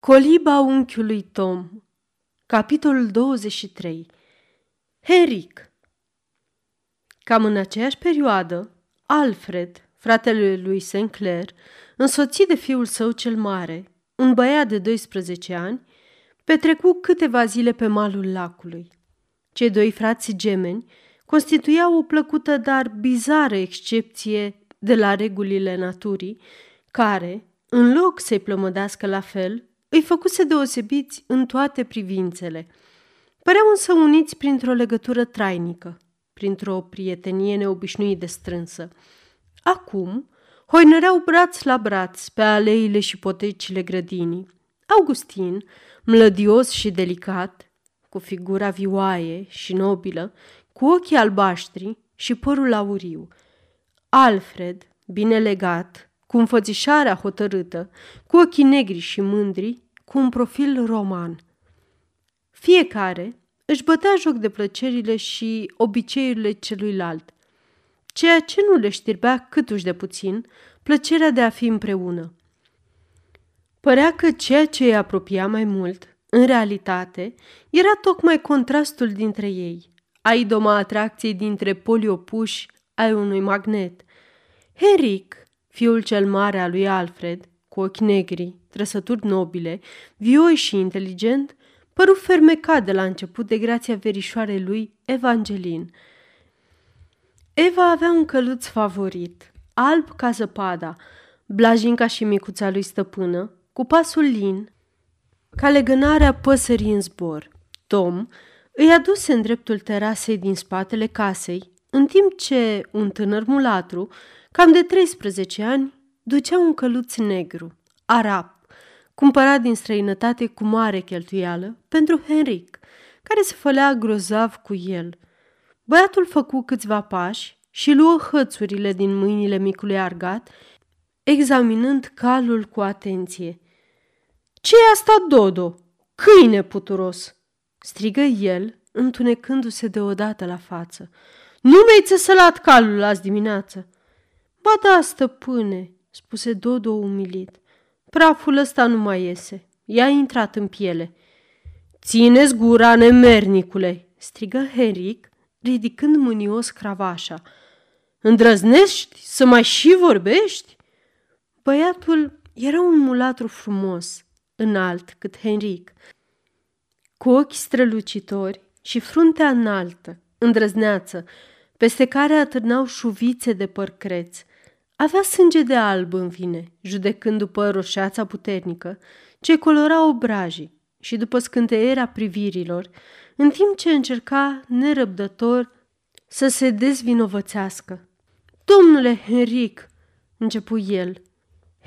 Coliba unchiului Tom Capitolul 23 Henric Cam în aceeași perioadă, Alfred, fratele lui St. Clair, însoțit de fiul său cel mare, un băiat de 12 ani, petrecu câteva zile pe malul lacului. Cei doi frați gemeni constituiau o plăcută, dar bizară excepție de la regulile naturii, care, în loc să-i plămădească la fel, îi făcuse deosebiți în toate privințele. Păreau însă uniți printr-o legătură trainică, printr-o prietenie neobișnuit de strânsă. Acum, hoinăreau braț la braț pe aleile și potecile grădinii. Augustin, mlădios și delicat, cu figura vioaie și nobilă, cu ochii albaștri și părul auriu. Alfred, bine legat, cu înfățișarea hotărâtă, cu ochii negri și mândri, cu un profil roman. Fiecare își bătea joc de plăcerile și obiceiurile celuilalt, ceea ce nu le știrbea câtuși de puțin plăcerea de a fi împreună. Părea că ceea ce îi apropia mai mult, în realitate, era tocmai contrastul dintre ei, a idoma atracției dintre polii opuși ai unui magnet. Henric Fiul cel mare al lui Alfred, cu ochi negri, trăsături nobile, vioi și inteligent, păru fermecat de la început de grația verișoarei lui, Evangelin. Eva avea un căluț favorit, alb ca zăpada, blajin ca și micuța lui stăpână, cu pasul lin, ca legănarea păsării în zbor. Tom îi aduse în dreptul terasei din spatele casei, în timp ce un tânăr mulatru cam de 13 ani, ducea un căluț negru, arab, cumpărat din străinătate cu mare cheltuială pentru Henric, care se fălea grozav cu el. Băiatul făcu câțiva pași și luă hățurile din mâinile micului argat, examinând calul cu atenție. ce e asta, Dodo? Câine puturos!" strigă el, întunecându-se deodată la față. Nu mi-ai țesălat calul azi dimineață!" Ba da, stăpâne, spuse Dodo umilit. Praful ăsta nu mai iese. I-a intrat în piele. Țineți gura, nemernicule, strigă Henric, ridicând mânios cravașa. Îndrăznești să mai și vorbești? Băiatul era un mulatru frumos, înalt cât Henric, cu ochi strălucitori și fruntea înaltă, îndrăzneață, peste care atârnau șuvițe de păr creț. Avea sânge de alb în vine, judecând după roșeața puternică, ce colora obrajii și după scânteierea privirilor, în timp ce încerca nerăbdător să se dezvinovățească. Domnule Henric, începu el.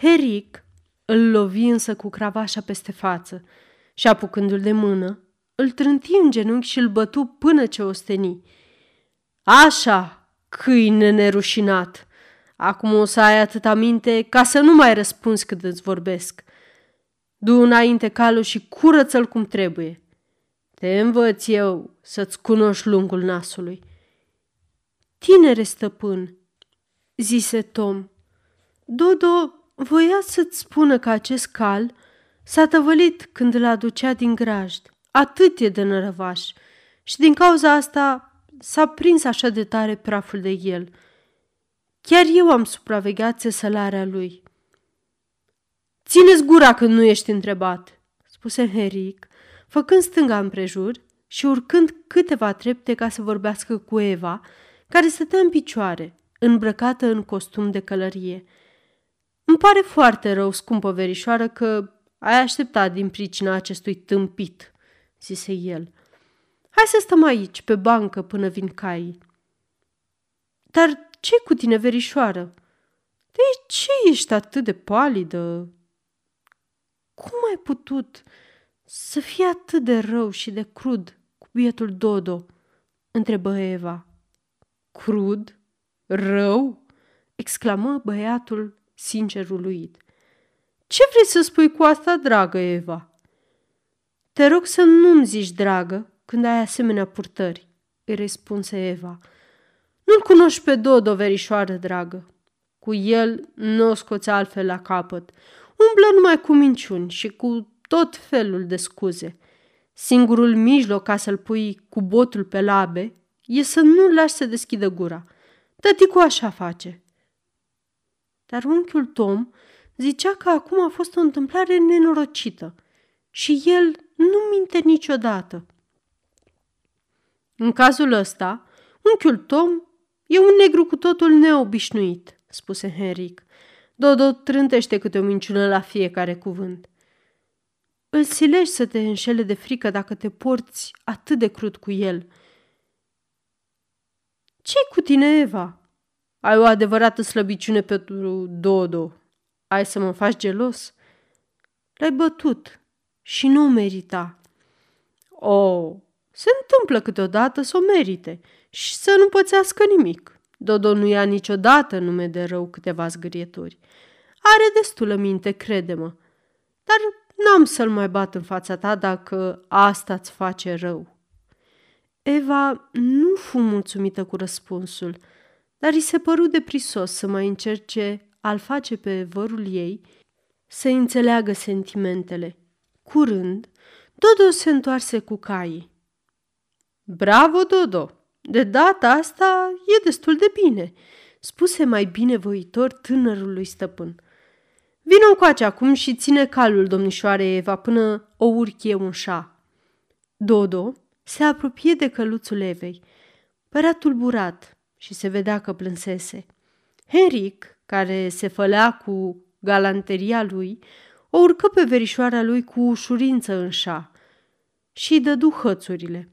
Henric îl lovi însă cu cravașa peste față și, apucându-l de mână, îl trânti în genunchi și îl bătu până ce osteni. Așa, câine nerușinat!" Acum o să ai atâta minte ca să nu mai răspunzi cât îți vorbesc. Du înainte calul și curăță-l cum trebuie. Te învăț eu să-ți cunoști lungul nasului. Tinere stăpân, zise Tom, Dodo voia să-ți spună că acest cal s-a tăvălit când îl aducea din grajd. Atât e de nărăvaș și din cauza asta s-a prins așa de tare praful de el – Chiar eu am supravegheat țesălarea lui. Țineți gura când nu ești întrebat, spuse Henric, făcând stânga împrejur și urcând câteva trepte ca să vorbească cu Eva, care stătea în picioare, îmbrăcată în costum de călărie. Îmi pare foarte rău, scumpă verișoară, că ai așteptat din pricina acestui tâmpit, zise el. Hai să stăm aici, pe bancă, până vin caii. Dar ce cu tine, verișoară? De ce ești atât de palidă? Cum ai putut să fie atât de rău și de crud cu bietul Dodo? întrebă Eva. Crud? Rău? exclamă băiatul sincer uluit. Ce vrei să spui cu asta, dragă Eva? Te rog să nu-mi zici dragă când ai asemenea purtări, îi răspunse Eva. Nu-l cunoști pe Dodo, verișoară dragă. Cu el nu o scoți altfel la capăt. Umblă numai cu minciuni și cu tot felul de scuze. Singurul mijloc ca să-l pui cu botul pe labe e să nu-l lași să deschidă gura. Tăticu așa face. Dar unchiul Tom zicea că acum a fost o întâmplare nenorocită și el nu minte niciodată. În cazul ăsta, unchiul Tom e un negru cu totul neobișnuit, spuse Henric. Dodo trântește câte o minciună la fiecare cuvânt. Îl silești să te înșele de frică dacă te porți atât de crud cu el. ce cu tine, Eva? Ai o adevărată slăbiciune pentru Dodo. Ai să mă faci gelos? L-ai bătut și nu merita. O, oh, se întâmplă câteodată să o merite și să nu pățească nimic. Dodo nu ia niciodată nume de rău câteva zgârieturi. Are destulă minte, crede-mă. Dar n-am să-l mai bat în fața ta dacă asta îți face rău. Eva nu fu mulțumită cu răspunsul, dar îi se păru de prisos să mai încerce al face pe vărul ei să înțeleagă sentimentele. Curând, Dodo se întoarse cu caii. Bravo, Dodo! De data asta e destul de bine, spuse mai binevoitor tânărului stăpân. Vino încoace acum și ține calul, domnișoare Eva, până o urchi eu în șa. Dodo se apropie de căluțul Evei. Părea tulburat și se vedea că plânsese. Henric, care se fălea cu galanteria lui, o urcă pe verișoara lui cu ușurință în șa și îi dădu hățurile.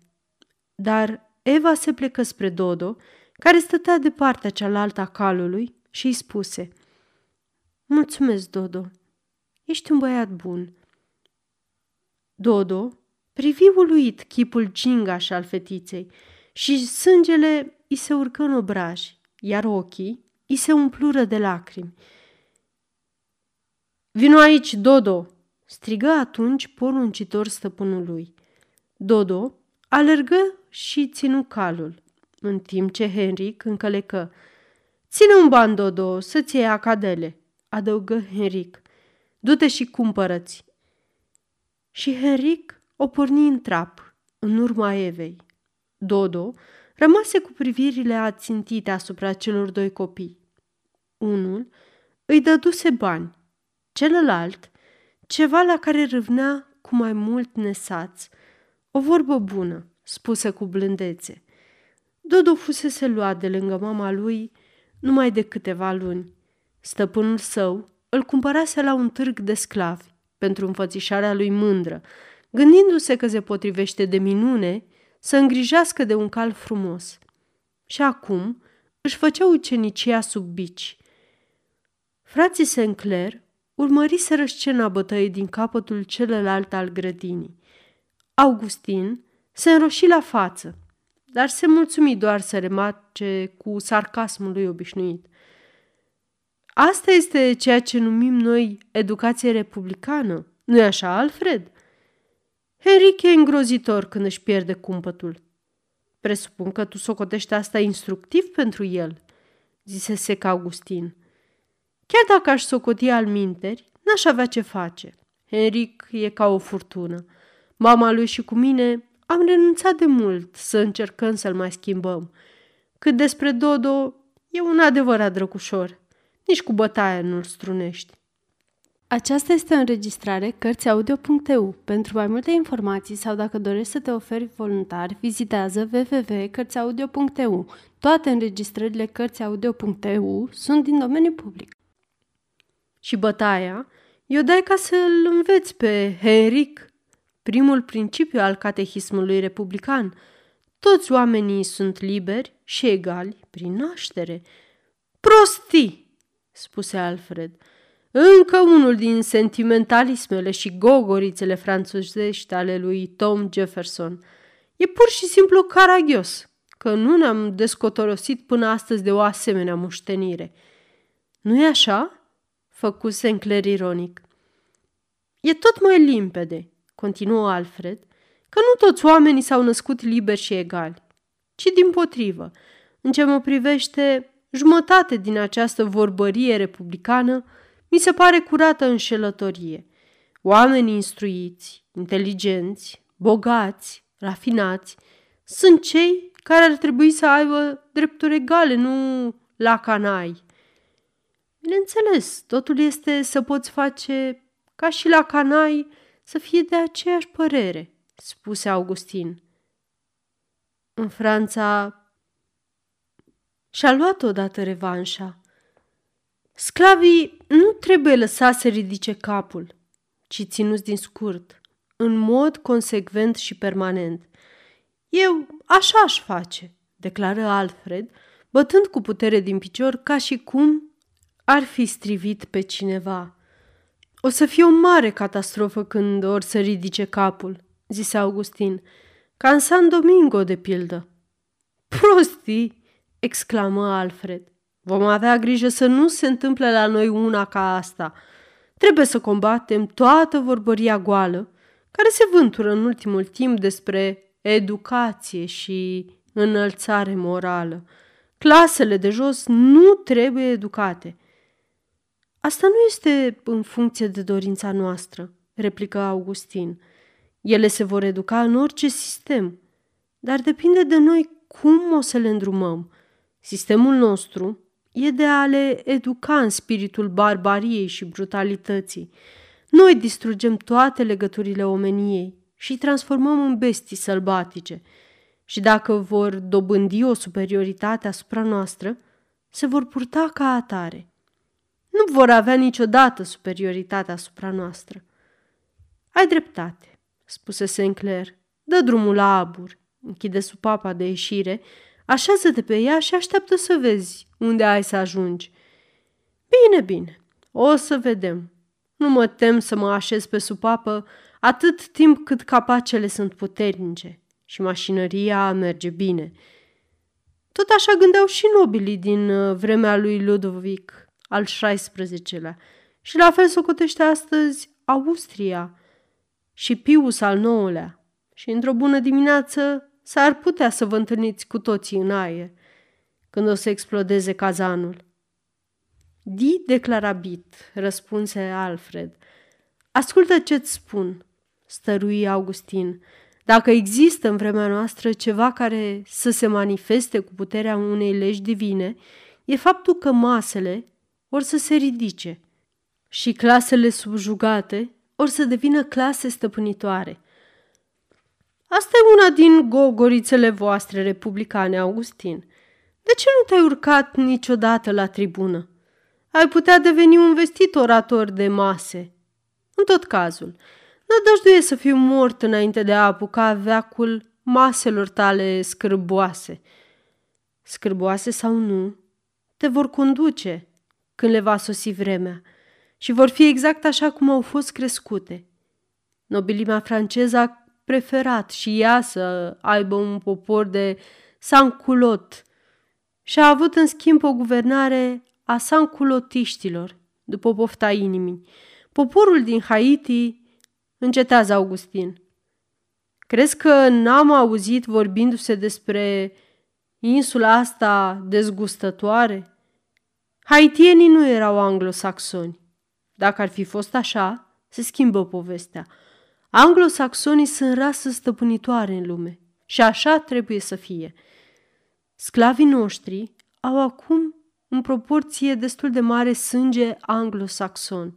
Dar Eva se plecă spre Dodo, care stătea de partea cealaltă a calului și îi spuse Mulțumesc, Dodo. Ești un băiat bun. Dodo privi uluit chipul gingaș al fetiței și sângele îi se urcă în obraj, iar ochii îi se umplură de lacrimi. Vino aici, Dodo!" strigă atunci poruncitor stăpânul lui. Dodo alergă și ținu calul, în timp ce Henric încălecă. Ține un ban, Dodo, să-ți iei acadele, adăugă Henric. Du-te și cumpărăți. Și Henric o porni în trap, în urma Evei. Dodo rămase cu privirile ațintite asupra celor doi copii. Unul îi dăduse bani, celălalt ceva la care râvnea cu mai mult nesaț, o vorbă bună, spusă cu blândețe. Dodo fusese luat de lângă mama lui numai de câteva luni. Stăpânul său îl cumpărase la un târg de sclavi pentru înfățișarea lui mândră, gândindu-se că se potrivește de minune să îngrijească de un cal frumos. Și acum își făcea ucenicia sub bici. Frații Sinclair urmăriseră scena bătăii din capătul celălalt al grădinii. Augustin se înroși la față, dar se mulțumi doar să remarce cu sarcasmul lui obișnuit. Asta este ceea ce numim noi educație republicană, nu-i așa, Alfred? Henrique e îngrozitor când își pierde cumpătul. Presupun că tu socotești asta instructiv pentru el, zise sec Augustin. Chiar dacă aș socoti al minteri, n-aș avea ce face. Henric e ca o furtună. Mama lui și cu mine am renunțat de mult să încercăm să-l mai schimbăm. Cât despre Dodo, e un adevărat drăgușor. Nici cu bătaia nu-l strunești. Aceasta este o înregistrare Cărțiaudio.eu. Pentru mai multe informații sau dacă dorești să te oferi voluntar, vizitează www.cărțiaudio.eu. Toate înregistrările Cărțiaudio.eu sunt din domeniu public. Și bătaia eu dai ca să-l înveți pe Henric, primul principiu al catehismului republican. Toți oamenii sunt liberi și egali prin naștere. Prostii, spuse Alfred. Încă unul din sentimentalismele și gogorițele franțuzești ale lui Tom Jefferson. E pur și simplu caragios că nu ne-am descotorosit până astăzi de o asemenea moștenire. Nu-i așa? făcu Sinclair ironic. E tot mai limpede, continuă Alfred, că nu toți oamenii s-au născut liberi și egali, ci din potrivă. În ce mă privește, jumătate din această vorbărie republicană mi se pare curată înșelătorie. Oamenii instruiți, inteligenți, bogați, rafinați, sunt cei care ar trebui să aibă drepturi egale, nu la canai. Bineînțeles, totul este să poți face ca și la canai să fie de aceeași părere, spuse Augustin. În Franța și-a luat odată revanșa. Sclavii nu trebuie lăsați să ridice capul, ci ținuți din scurt, în mod consecvent și permanent. Eu așa aș face, declară Alfred, bătând cu putere din picior ca și cum ar fi strivit pe cineva. O să fie o mare catastrofă când or să ridice capul, zise Augustin, ca în San Domingo, de pildă. Prostii, exclamă Alfred. Vom avea grijă să nu se întâmple la noi una ca asta. Trebuie să combatem toată vorbăria goală care se vântură în ultimul timp despre educație și înălțare morală. Clasele de jos nu trebuie educate. Asta nu este în funcție de dorința noastră, replică Augustin. Ele se vor educa în orice sistem, dar depinde de noi cum o să le îndrumăm. Sistemul nostru e de a le educa în spiritul barbariei și brutalității. Noi distrugem toate legăturile omeniei și transformăm în bestii sălbatice. Și dacă vor dobândi o superioritate asupra noastră, se vor purta ca atare. Nu vor avea niciodată superioritatea asupra noastră. Ai dreptate, spuse Sinclair. Dă drumul la abur, închide supapa de ieșire, așează-te pe ea și așteaptă să vezi unde ai să ajungi. Bine, bine, o să vedem. Nu mă tem să mă așez pe supapă atât timp cât capacele sunt puternice și mașinăria merge bine. Tot așa gândeau și nobilii din uh, vremea lui Ludovic al XVI-lea și la fel socotește astăzi Austria și Pius al IX-lea și într-o bună dimineață s-ar putea să vă întâlniți cu toții în aer când o să explodeze cazanul. Di declarabit, răspunse Alfred. Ascultă ce-ți spun stărui Augustin. Dacă există în vremea noastră ceva care să se manifeste cu puterea unei legi divine, e faptul că masele or să se ridice și clasele subjugate or să devină clase stăpânitoare. Asta e una din gogorițele voastre republicane, Augustin. De ce nu te-ai urcat niciodată la tribună? Ai putea deveni un vestit orator de mase. În tot cazul, Nădăjduie să fiu mort înainte de a apuca veacul maselor tale scârboase. Scârboase sau nu, te vor conduce când le va sosi vremea și vor fi exact așa cum au fost crescute. Nobilimea franceză a preferat și ea să aibă un popor de sanculot și a avut în schimb o guvernare a sanculotiștilor, după pofta inimii. Poporul din Haiti Încetează Augustin. Crezi că n-am auzit vorbindu-se despre insula asta dezgustătoare? Haitienii nu erau anglosaxoni. Dacă ar fi fost așa, se schimbă povestea. Anglosaxonii sunt rasă stăpânitoare în lume și așa trebuie să fie. Sclavii noștri au acum în proporție destul de mare sânge anglosaxon.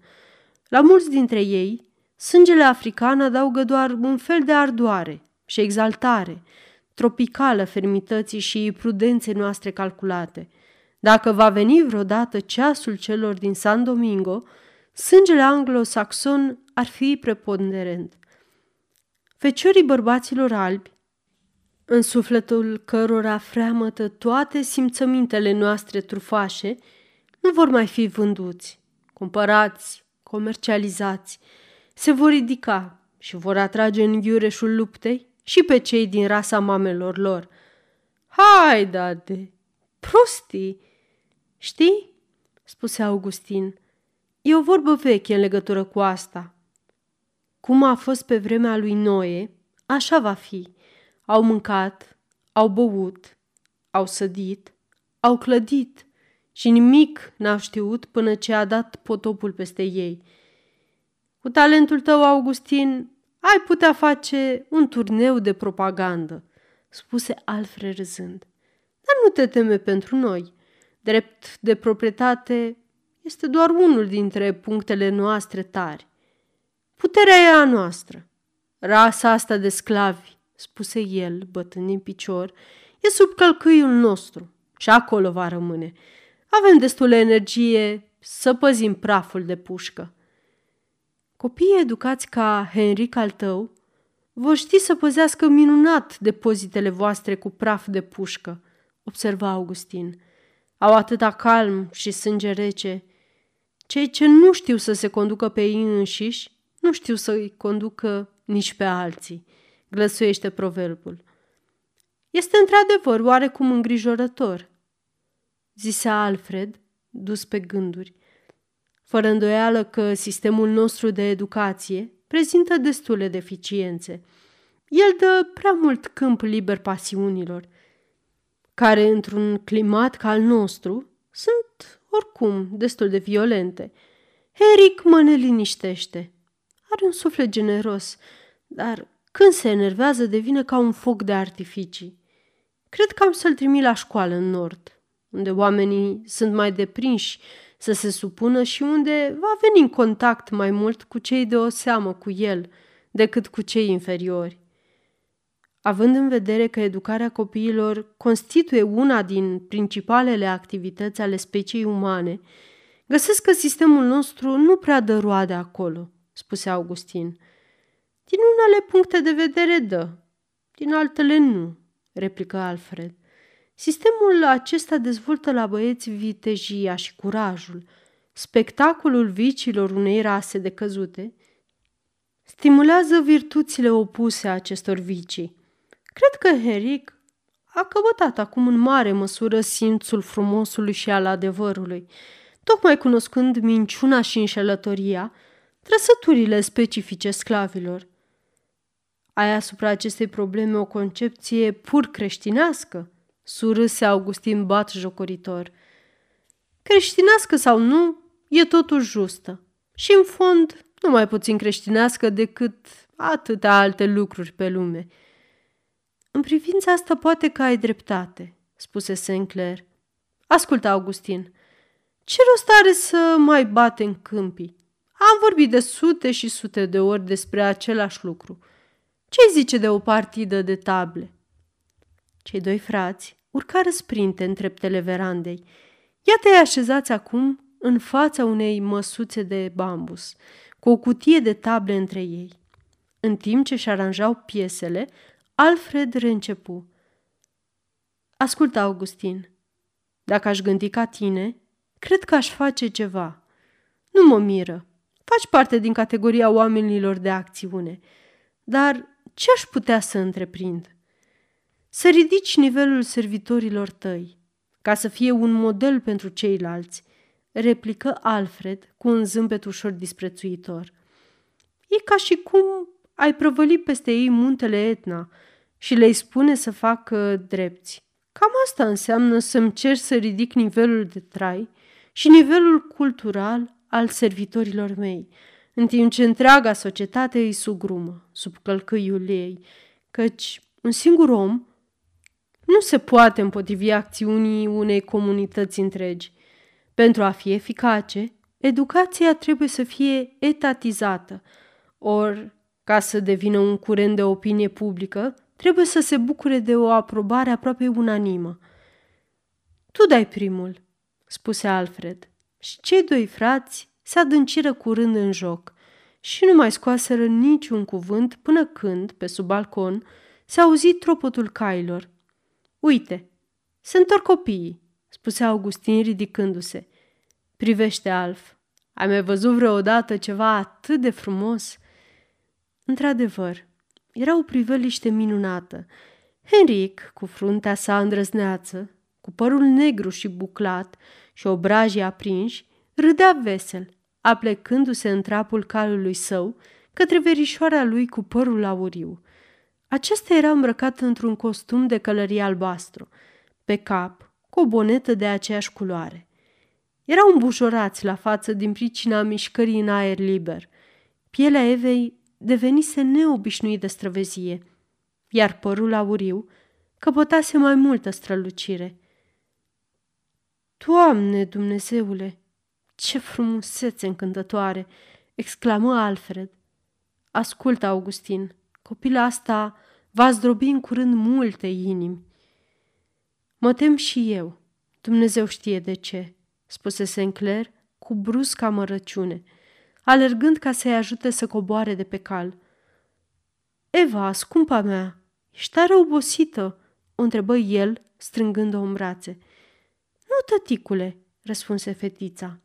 La mulți dintre ei, Sângele african adaugă doar un fel de ardoare și exaltare, tropicală fermității și prudenței noastre calculate. Dacă va veni vreodată ceasul celor din San Domingo, sângele anglo-saxon ar fi preponderent. Feciorii bărbaților albi, în sufletul cărora freamătă toate simțămintele noastre trufașe, nu vor mai fi vânduți, cumpărați, comercializați, se vor ridica și vor atrage în ghiureșul luptei și pe cei din rasa mamelor lor. Hai, dade, prostii! Știi? spuse Augustin. E o vorbă veche în legătură cu asta. Cum a fost pe vremea lui Noe, așa va fi. Au mâncat, au băut, au sădit, au clădit și nimic n-au știut până ce a dat potopul peste ei – Cu talentul tău, Augustin, ai putea face un turneu de propagandă, spuse Alfred râzând. Dar nu te teme pentru noi. Drept de proprietate este doar unul dintre punctele noastre tari. Puterea e a noastră. Rasa asta de sclavi, spuse el, bătând în picior, e sub călcâiul nostru și acolo va rămâne. Avem destulă energie să păzim praful de pușcă. Copiii educați ca Henric al tău vor ști să păzească minunat depozitele voastre cu praf de pușcă, observa Augustin. Au atâta calm și sânge rece. Cei ce nu știu să se conducă pe ei înșiși, nu știu să-i conducă nici pe alții, glăsuiește proverbul. Este într-adevăr oarecum îngrijorător, zise Alfred, dus pe gânduri. Fără îndoială că sistemul nostru de educație prezintă destule deficiențe. El dă prea mult câmp liber pasiunilor, care într-un climat ca al nostru sunt oricum destul de violente. Eric mă neliniștește. Are un suflet generos, dar când se enervează devine ca un foc de artificii. Cred că am să-l trimi la școală în nord, unde oamenii sunt mai deprinși să se supună și unde va veni în contact mai mult cu cei de o seamă cu el decât cu cei inferiori. Având în vedere că educarea copiilor constituie una din principalele activități ale speciei umane, găsesc că sistemul nostru nu prea dă roade acolo, spuse Augustin. Din unele puncte de vedere dă, din altele nu, replică Alfred. Sistemul acesta dezvoltă la băieți vitejia și curajul, spectacolul vicilor unei rase de căzute, stimulează virtuțile opuse a acestor vicii. Cred că Heric a căpătat acum în mare măsură simțul frumosului și al adevărului, tocmai cunoscând minciuna și înșelătoria, trăsăturile specifice sclavilor. Ai asupra acestei probleme o concepție pur creștinească? surâse Augustin bat jocoritor. Creștinească sau nu, e totul justă. Și în fond, nu mai puțin creștinească decât atâtea alte lucruri pe lume. În privința asta poate că ai dreptate, spuse Sinclair. Ascultă, Augustin, ce rost are să mai bate în câmpii? Am vorbit de sute și sute de ori despre același lucru. ce zice de o partidă de table? Cei doi frați urcară sprinte în treptele verandei. Iată-i așezați acum în fața unei măsuțe de bambus, cu o cutie de table între ei. În timp ce își aranjau piesele, Alfred reîncepu. Ascultă, Augustin, dacă aș gândi ca tine, cred că aș face ceva. Nu mă miră. Faci parte din categoria oamenilor de acțiune. Dar ce aș putea să întreprind? Să ridici nivelul servitorilor tăi, ca să fie un model pentru ceilalți, replică Alfred cu un zâmbet ușor disprețuitor. E ca și cum ai prăvăli peste ei muntele Etna și le-ai spune să facă drepți. Cam asta înseamnă să-mi cer să ridic nivelul de trai și nivelul cultural al servitorilor mei, în timp ce întreaga societate îi sugrumă sub călcâiul ei, căci un singur om nu se poate împotrivi acțiunii unei comunități întregi. Pentru a fi eficace, educația trebuie să fie etatizată, ori, ca să devină un curent de opinie publică, trebuie să se bucure de o aprobare aproape unanimă. Tu dai primul, spuse Alfred, și cei doi frați se adânciră curând în joc și nu mai scoaseră niciun cuvânt până când, pe sub balcon, se auzi tropotul cailor. Uite, se întorc copiii, spuse Augustin ridicându-se. Privește, Alf, ai mai văzut vreodată ceva atât de frumos? Într-adevăr, era o priveliște minunată. Henric, cu fruntea sa îndrăzneață, cu părul negru și buclat și obrajii aprinși, râdea vesel, aplecându-se în trapul calului său către verișoara lui cu părul auriu. Acesta era îmbrăcat într-un costum de călărie albastru, pe cap, cu o bonetă de aceeași culoare. Erau îmbujorați la față din pricina mișcării în aer liber. Pielea Evei devenise neobișnuit de străvezie, iar părul auriu căpătase mai multă strălucire. Doamne Dumnezeule, ce frumusețe încântătoare!" exclamă Alfred. Ascultă, Augustin, copila asta va zdrobi în curând multe inimi. Mă tem și eu, Dumnezeu știe de ce, spuse Sinclair cu brusca mărăciune, alergând ca să-i ajute să coboare de pe cal. Eva, scumpa mea, ești tare obosită?" o întrebă el, strângând-o în brațe. Nu, tăticule, răspunse fetița.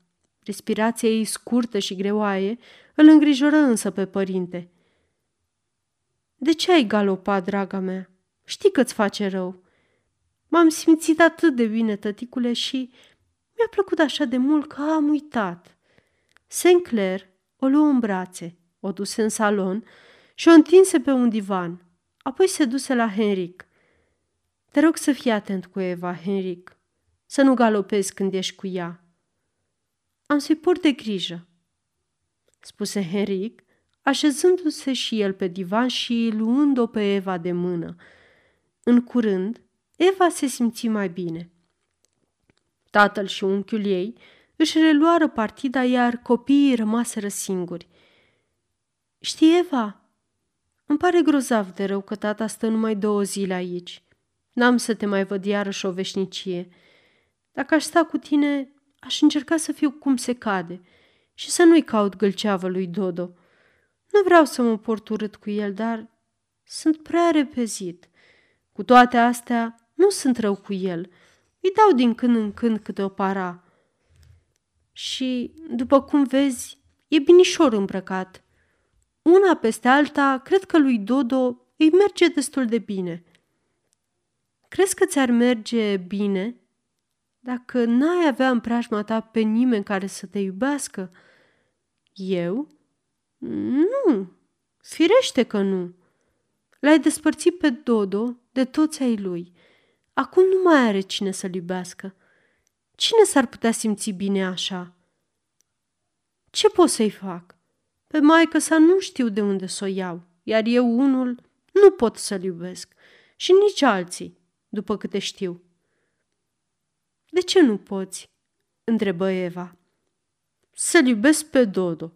Respirația ei scurtă și greoaie îl îngrijoră însă pe părinte. De ce ai galopat, draga mea? Știi că-ți face rău. M-am simțit atât de bine, tăticule, și mi-a plăcut așa de mult că am uitat. Sinclair o luă în brațe, o duse în salon și o întinse pe un divan. Apoi se duse la Henric. Te rog să fii atent cu Eva, Henric. Să nu galopezi când ești cu ea. Am să-i port de grijă, spuse Henric, așezându-se și el pe divan și luând-o pe Eva de mână. În curând, Eva se simți mai bine. Tatăl și unchiul ei își reluară partida, iar copiii rămaseră singuri. Știi, Eva, îmi pare grozav de rău că tata stă numai două zile aici. N-am să te mai văd iarăși o veșnicie. Dacă aș sta cu tine, aș încerca să fiu cum se cade și să nu-i caut gâlceavă lui Dodo. Nu vreau să mă port urât cu el, dar sunt prea repezit. Cu toate astea, nu sunt rău cu el. Îi dau din când în când câte o para. Și, după cum vezi, e binișor îmbrăcat. Una peste alta, cred că lui Dodo îi merge destul de bine. Crezi că ți-ar merge bine dacă n-ai avea în preajma ta pe nimeni care să te iubească? Eu? Nu, firește că nu. L-ai despărțit pe Dodo de toți ai lui. Acum nu mai are cine să-l iubească. Cine s-ar putea simți bine așa? Ce pot să-i fac? Pe maică sa nu știu de unde să o iau, iar eu unul nu pot să-l iubesc și nici alții, după câte știu. De ce nu poți?" întrebă Eva. Să-l iubesc pe Dodo.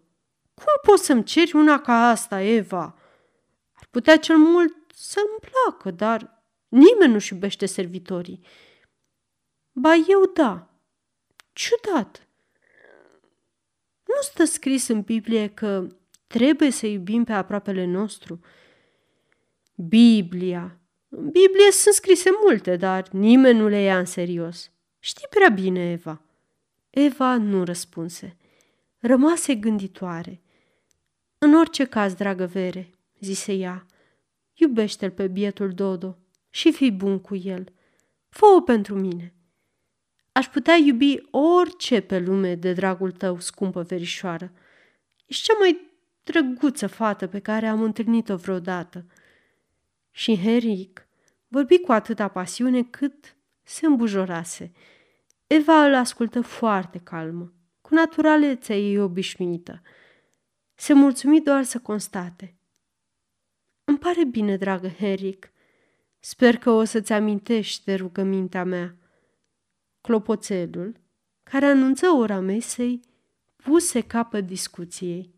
Cum poți să-mi ceri una ca asta, Eva? Ar putea cel mult să-mi placă, dar nimeni nu-și iubește servitorii. Ba eu da. Ciudat. Nu stă scris în Biblie că trebuie să iubim pe aproapele nostru? Biblia. În Biblie sunt scrise multe, dar nimeni nu le ia în serios. Știi prea bine, Eva. Eva nu răspunse. Rămase gânditoare. În orice caz, dragă Vere, zise ea, iubește-l pe bietul Dodo și fii bun cu el. Fă-o pentru mine. Aș putea iubi orice pe lume de dragul tău, scumpă verișoară. Ești cea mai drăguță fată pe care am întâlnit-o vreodată. Și Henric vorbi cu atâta pasiune cât se îmbujorase. Eva îl ascultă foarte calmă, cu naturalețea ei obișnuită. Se mulțumi doar să constate. Îmi pare bine, dragă Henric. Sper că o să-ți amintești de rugămintea mea. Clopoțelul, care anunță ora mesei, puse capăt discuției.